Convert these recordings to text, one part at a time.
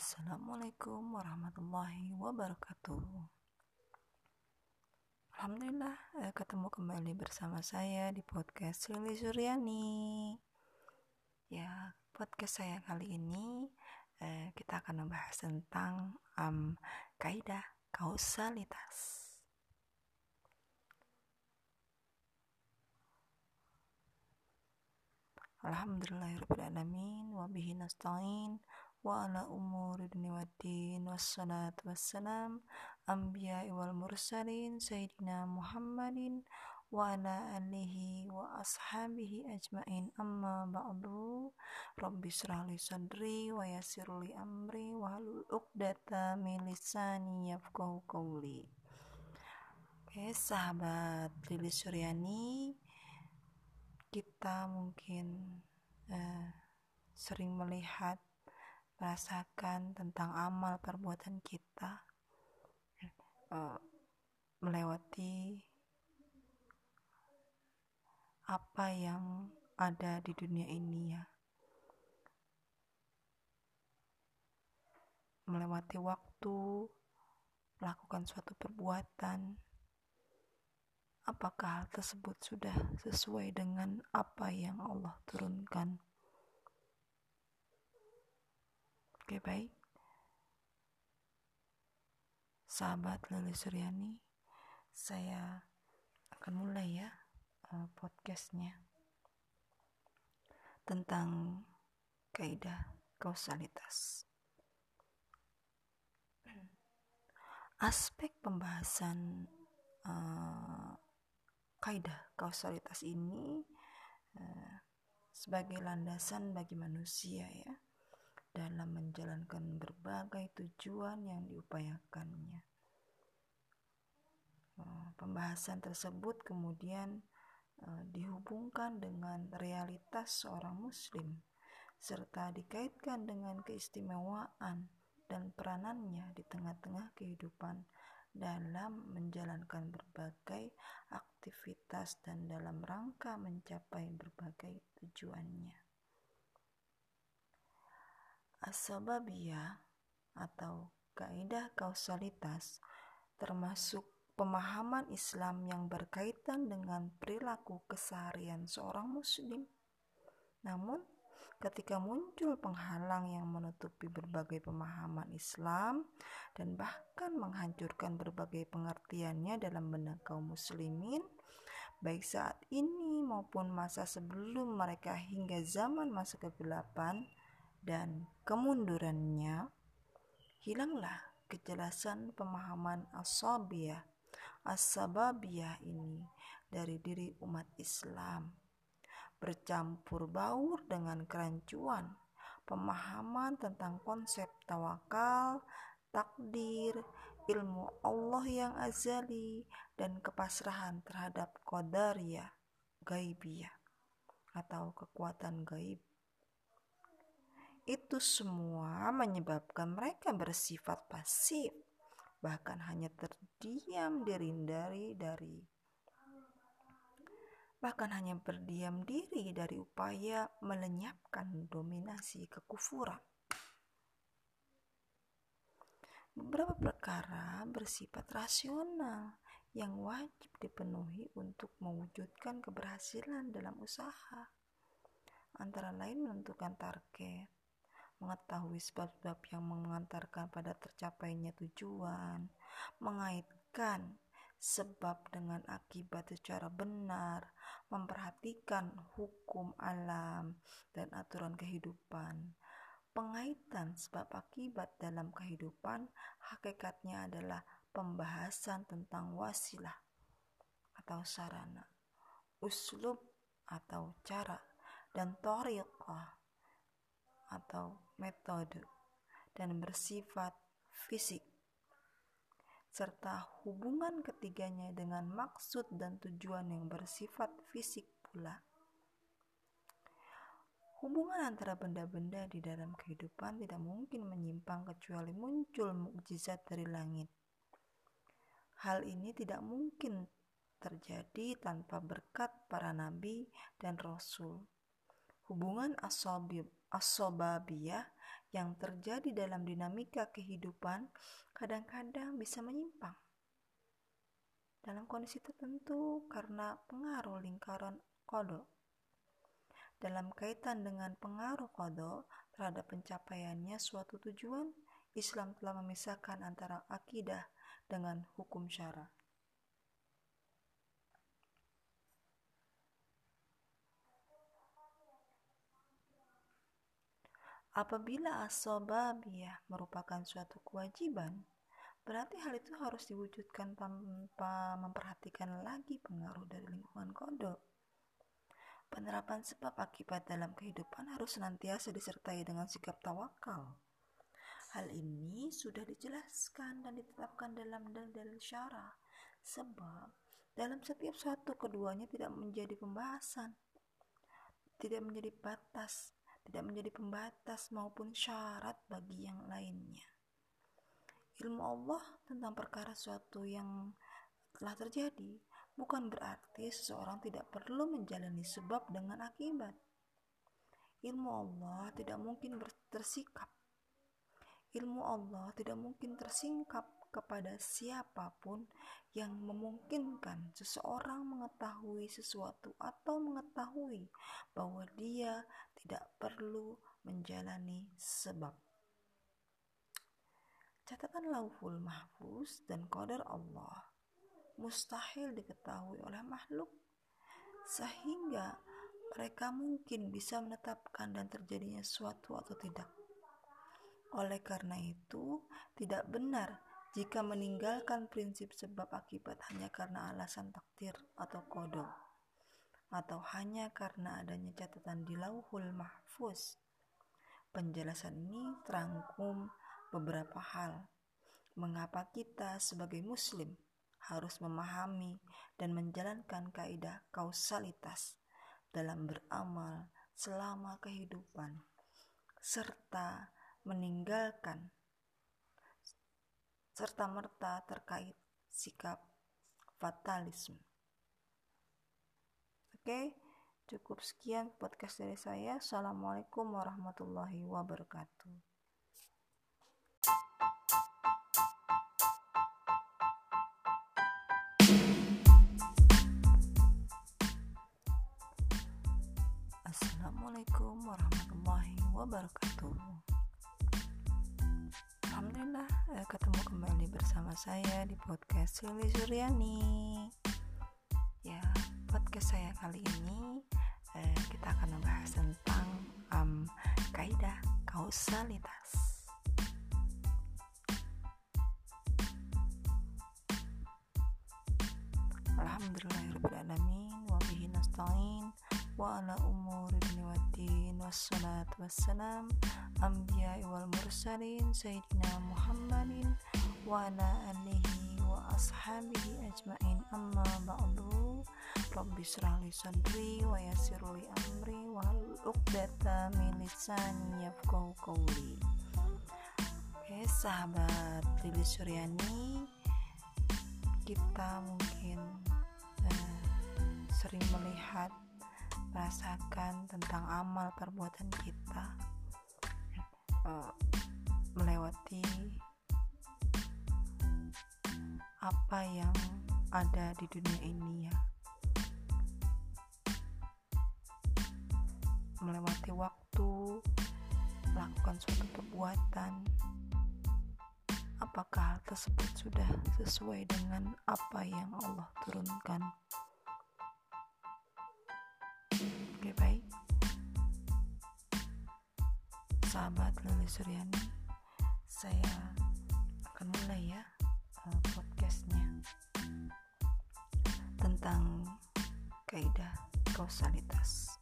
Assalamualaikum warahmatullahi wabarakatuh. Alhamdulillah eh, ketemu kembali bersama saya di podcast Lili Suryani. Ya, podcast saya kali ini eh, kita akan membahas tentang um, kaidah kausalitas. Alhamdulillahirrahmanirrahim Wabihi nasta'in wa ala umuri dunia waddin wassalatu wassalam anbiya wal mursalin sayyidina Muhammadin wa ala alihi wa ashabihi ajmain. Amma ba'du rabbi srahli sadri wa yassirli amri wa halul uqdata min lisani yafqahu qawli. Oke sahabat Lili Suryani kita mungkin uh, sering melihat merasakan tentang amal perbuatan kita uh, melewati apa yang ada di dunia ini ya. Melewati waktu melakukan suatu perbuatan apakah hal tersebut sudah sesuai dengan apa yang Allah turunkan Oke baik. Sahabat Lili Suryani Saya akan mulai ya uh, podcastnya Tentang kaidah kausalitas. Aspek pembahasan uh, kaidah kausalitas ini uh, sebagai landasan bagi manusia ya dalam menjalankan berbagai tujuan yang diupayakannya. Eh, pembahasan tersebut kemudian eh, dihubungkan dengan realitas seorang Muslim, serta dikaitkan dengan keistimewaan dan peranannya di tengah-tengah kehidupan dalam menjalankan berbagai aktivitas dan dalam rangka mencapai berbagai tujuannya. Asbabiyah atau kaidah kausalitas termasuk pemahaman Islam yang berkaitan dengan perilaku keseharian seorang muslim. Namun, ketika muncul penghalang yang menutupi berbagai pemahaman Islam dan bahkan menghancurkan berbagai pengertiannya dalam benak kaum muslimin, baik saat ini maupun masa sebelum mereka hingga zaman masa kegelapan, dan kemundurannya, hilanglah kejelasan pemahaman asabiyah, asbabiyah ini dari diri umat Islam. Bercampur baur dengan kerancuan, pemahaman tentang konsep tawakal, takdir, ilmu Allah yang azali, dan kepasrahan terhadap qadariyah, gaibiyah, atau kekuatan gaib itu semua menyebabkan mereka bersifat pasif, bahkan hanya terdiam diri dari dari bahkan hanya berdiam diri dari upaya melenyapkan dominasi kekufuran. Beberapa perkara bersifat rasional yang wajib dipenuhi untuk mewujudkan keberhasilan dalam usaha. Antara lain menentukan target, mengetahui sebab-sebab yang mengantarkan pada tercapainya tujuan, mengaitkan sebab dengan akibat secara benar, memperhatikan hukum alam dan aturan kehidupan. Pengaitan sebab akibat dalam kehidupan hakikatnya adalah pembahasan tentang wasilah atau sarana, uslub atau cara, dan toriqah atau metode dan bersifat fisik serta hubungan ketiganya dengan maksud dan tujuan yang bersifat fisik pula. Hubungan antara benda-benda di dalam kehidupan tidak mungkin menyimpang kecuali muncul mukjizat dari langit. Hal ini tidak mungkin terjadi tanpa berkat para nabi dan rasul. Hubungan asobib asobabiyah yang terjadi dalam dinamika kehidupan kadang-kadang bisa menyimpang. Dalam kondisi tertentu karena pengaruh lingkaran kodok. Dalam kaitan dengan pengaruh kodok terhadap pencapaiannya suatu tujuan, Islam telah memisahkan antara akidah dengan hukum syara. Apabila asobabiyah merupakan suatu kewajiban, berarti hal itu harus diwujudkan tanpa memperhatikan lagi pengaruh dari lingkungan kodok. Penerapan sebab akibat dalam kehidupan harus senantiasa disertai dengan sikap tawakal. Hal ini sudah dijelaskan dan ditetapkan dalam dalil syara, sebab dalam setiap satu keduanya tidak menjadi pembahasan, tidak menjadi batas, tidak menjadi pembatas maupun syarat bagi yang lainnya. Ilmu Allah tentang perkara suatu yang telah terjadi bukan berarti seseorang tidak perlu menjalani sebab dengan akibat. Ilmu Allah tidak mungkin tersikap. Ilmu Allah tidak mungkin tersingkap kepada siapa pun yang memungkinkan seseorang mengetahui sesuatu atau mengetahui bahwa dia tidak perlu menjalani sebab. Catatan lauhul mahfuz dan qadar Allah mustahil diketahui oleh makhluk sehingga mereka mungkin bisa menetapkan dan terjadinya suatu atau tidak. Oleh karena itu, tidak benar jika meninggalkan prinsip sebab akibat hanya karena alasan takdir atau kodok atau hanya karena adanya catatan di lauhul mahfuz. Penjelasan ini terangkum beberapa hal. Mengapa kita sebagai muslim harus memahami dan menjalankan kaidah kausalitas dalam beramal selama kehidupan serta meninggalkan serta-merta terkait sikap fatalisme. Oke, cukup sekian podcast dari saya. Assalamualaikum warahmatullahi wabarakatuh. Assalamualaikum warahmatullahi wabarakatuh. Alhamdulillah eh, ketemu kembali bersama saya di podcast Lili Suryani. Ya, podcast saya kali ini eh, kita akan membahas tentang um, kaidah kausalitas. Alhamdulillahirrahmanirrahim Wabihi nasta'in Wa ala umuri Wassalatu wassalam anbiya wal mursalin sayyidina Muhammadin wa ala alihi wa ashabihi ajmain. Amma ba'du rabbi syrah li sadri wa yassir li amri wa uqdata min lisani yafqahu qawli. Oke sahabat Lili Suryani kita mungkin eh, sering melihat merasakan tentang amal perbuatan kita uh, melewati apa yang ada di dunia ini ya. Melewati waktu melakukan suatu perbuatan apakah hal tersebut sudah sesuai dengan apa yang Allah turunkan sahabat Lili Suryani saya akan mulai ya uh, podcastnya tentang kaidah kausalitas.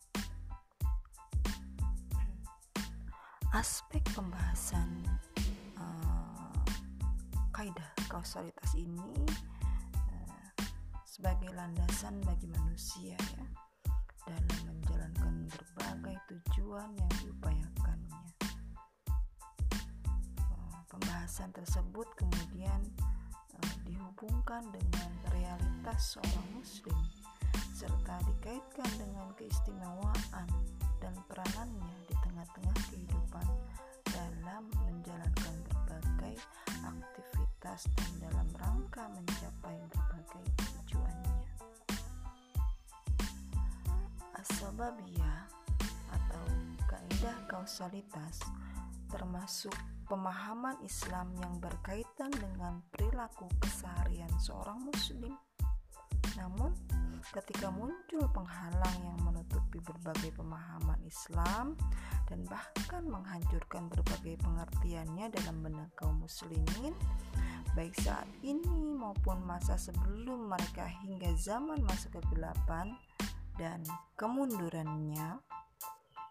Aspek pembahasan uh, kaidah kausalitas ini uh, sebagai landasan bagi manusia ya dalam menjalankan berbagai tujuan yang diupayakannya pembahasan tersebut kemudian eh, dihubungkan dengan realitas seorang muslim serta dikaitkan dengan keistimewaan dan peranannya di tengah-tengah kehidupan dalam menjalankan berbagai aktivitas dan dalam rangka mencapai berbagai tujuannya. Asbabiyah atau kaidah kausalitas termasuk pemahaman Islam yang berkaitan dengan perilaku keseharian seorang muslim. Namun, ketika muncul penghalang yang menutupi berbagai pemahaman Islam dan bahkan menghancurkan berbagai pengertiannya dalam benak kaum muslimin, baik saat ini maupun masa sebelum mereka hingga zaman masa kegelapan dan kemundurannya,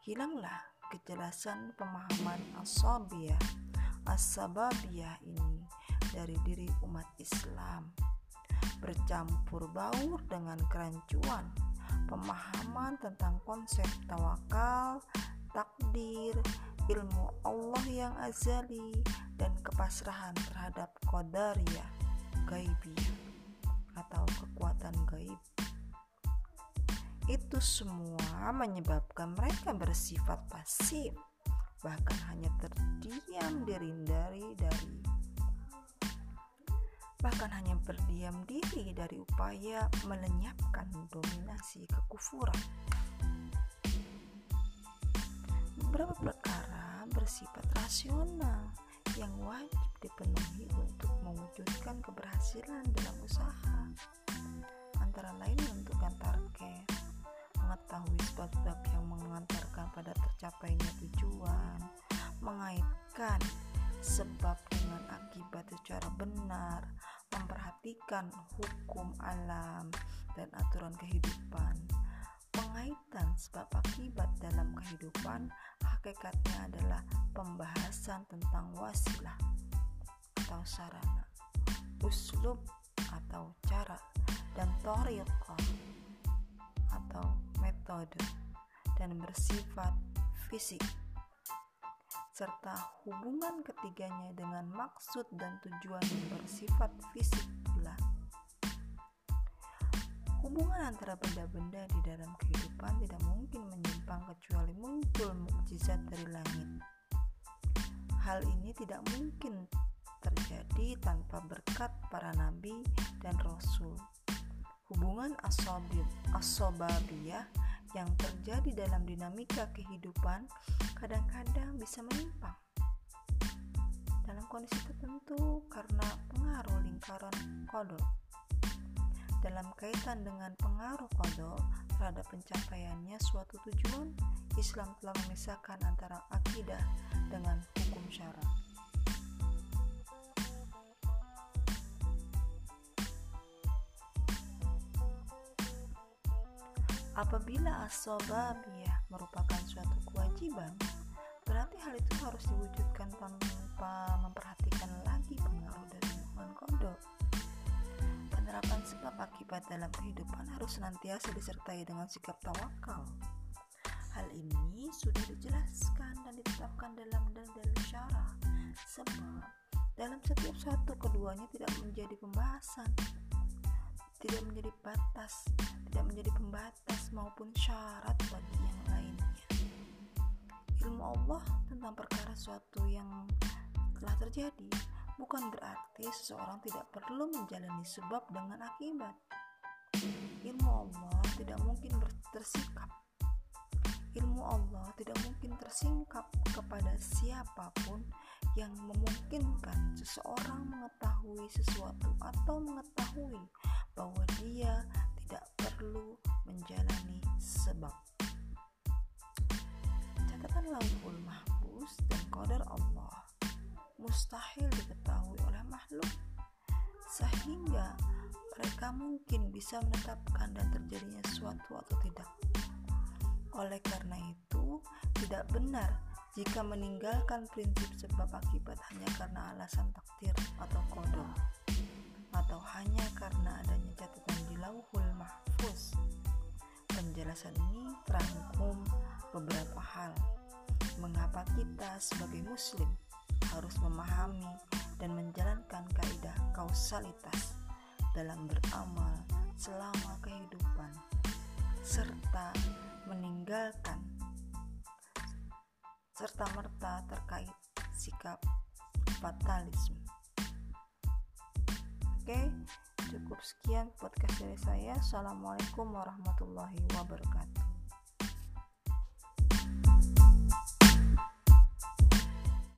hilanglah kejelasan pemahaman asabiyah asababiyah ini dari diri umat Islam. Bercampur baur dengan kerancuan pemahaman tentang konsep tawakal, takdir, ilmu Allah yang azali dan kepasrahan terhadap qadariyah, gaibiyah atau kekuatan gaib. Itu semua menyebabkan mereka bersifat pasif, bahkan hanya terdiam dari dari. Bahkan hanya berdiam diri dari upaya melenyapkan dominasi kekufuran. Beberapa perkara bersifat rasional yang wajib dipenuhi untuk mewujudkan keberhasilan dalam usaha, antara lain menentukan target, mengetahui sebab-sebab yang mengantarkan pada tercapainya tujuan, mengaitkan sebab dengan akibat secara benar, memperhatikan hukum alam dan aturan kehidupan. Pengaitan sebab akibat dalam kehidupan hakikatnya adalah pembahasan tentang wasilah atau sarana, uslub atau cara, dan toriqah metode dan bersifat fisik serta hubungan ketiganya dengan maksud dan tujuan yang bersifat fisik pula. Hubungan antara benda-benda di dalam kehidupan tidak mungkin menyimpang kecuali muncul mukjizat dari langit. Hal ini tidak mungkin terjadi tanpa berkat para nabi dan rasul. Hubungan asobabiyah yang terjadi dalam dinamika kehidupan kadang-kadang bisa menyimpang dalam kondisi tertentu karena pengaruh lingkaran kodok. Dalam kaitan dengan pengaruh kodok terhadap pencapaiannya suatu tujuan, Islam telah memisahkan antara akidah dengan hukum syarat. Apabila asobabiyah merupakan suatu kewajiban, berarti hal itu harus diwujudkan tanpa memperhatikan lagi pengaruh dari hubungan kodok. Penerapan sebab akibat dalam kehidupan harus senantiasa disertai dengan sikap tawakal. Hal ini sudah dijelaskan dan ditetapkan dalam dalil syarah, sebab dalam setiap satu keduanya tidak menjadi pembahasan tidak menjadi batas, tidak menjadi pembatas maupun syarat bagi yang lainnya. Ilmu Allah tentang perkara suatu yang telah terjadi bukan berarti seseorang tidak perlu menjalani sebab dengan akibat. Ilmu Allah tidak mungkin tersikap. Ilmu Allah tidak mungkin tersingkap kepada siapa pun yang memungkinkan seseorang mengetahui sesuatu atau mengetahui bahwa dia tidak perlu menjalani sebab. Catatan lauhul mahfuz dan qadar Allah mustahil diketahui oleh makhluk sehingga mereka mungkin bisa menetapkan dan terjadinya sesuatu atau tidak. Oleh karena itu, tidak benar jika meninggalkan prinsip sebab akibat hanya karena alasan takdir atau kodok atau hanya karena adanya catatan di lauhul mahfuz. Penjelasan ini terangkum beberapa hal mengapa kita sebagai muslim harus memahami dan menjalankan kaidah kausalitas dalam beramal selama kehidupan serta meninggalkan serta-merta terkait sikap fatalisme. Oke, cukup sekian podcast dari saya. Assalamualaikum warahmatullahi wabarakatuh.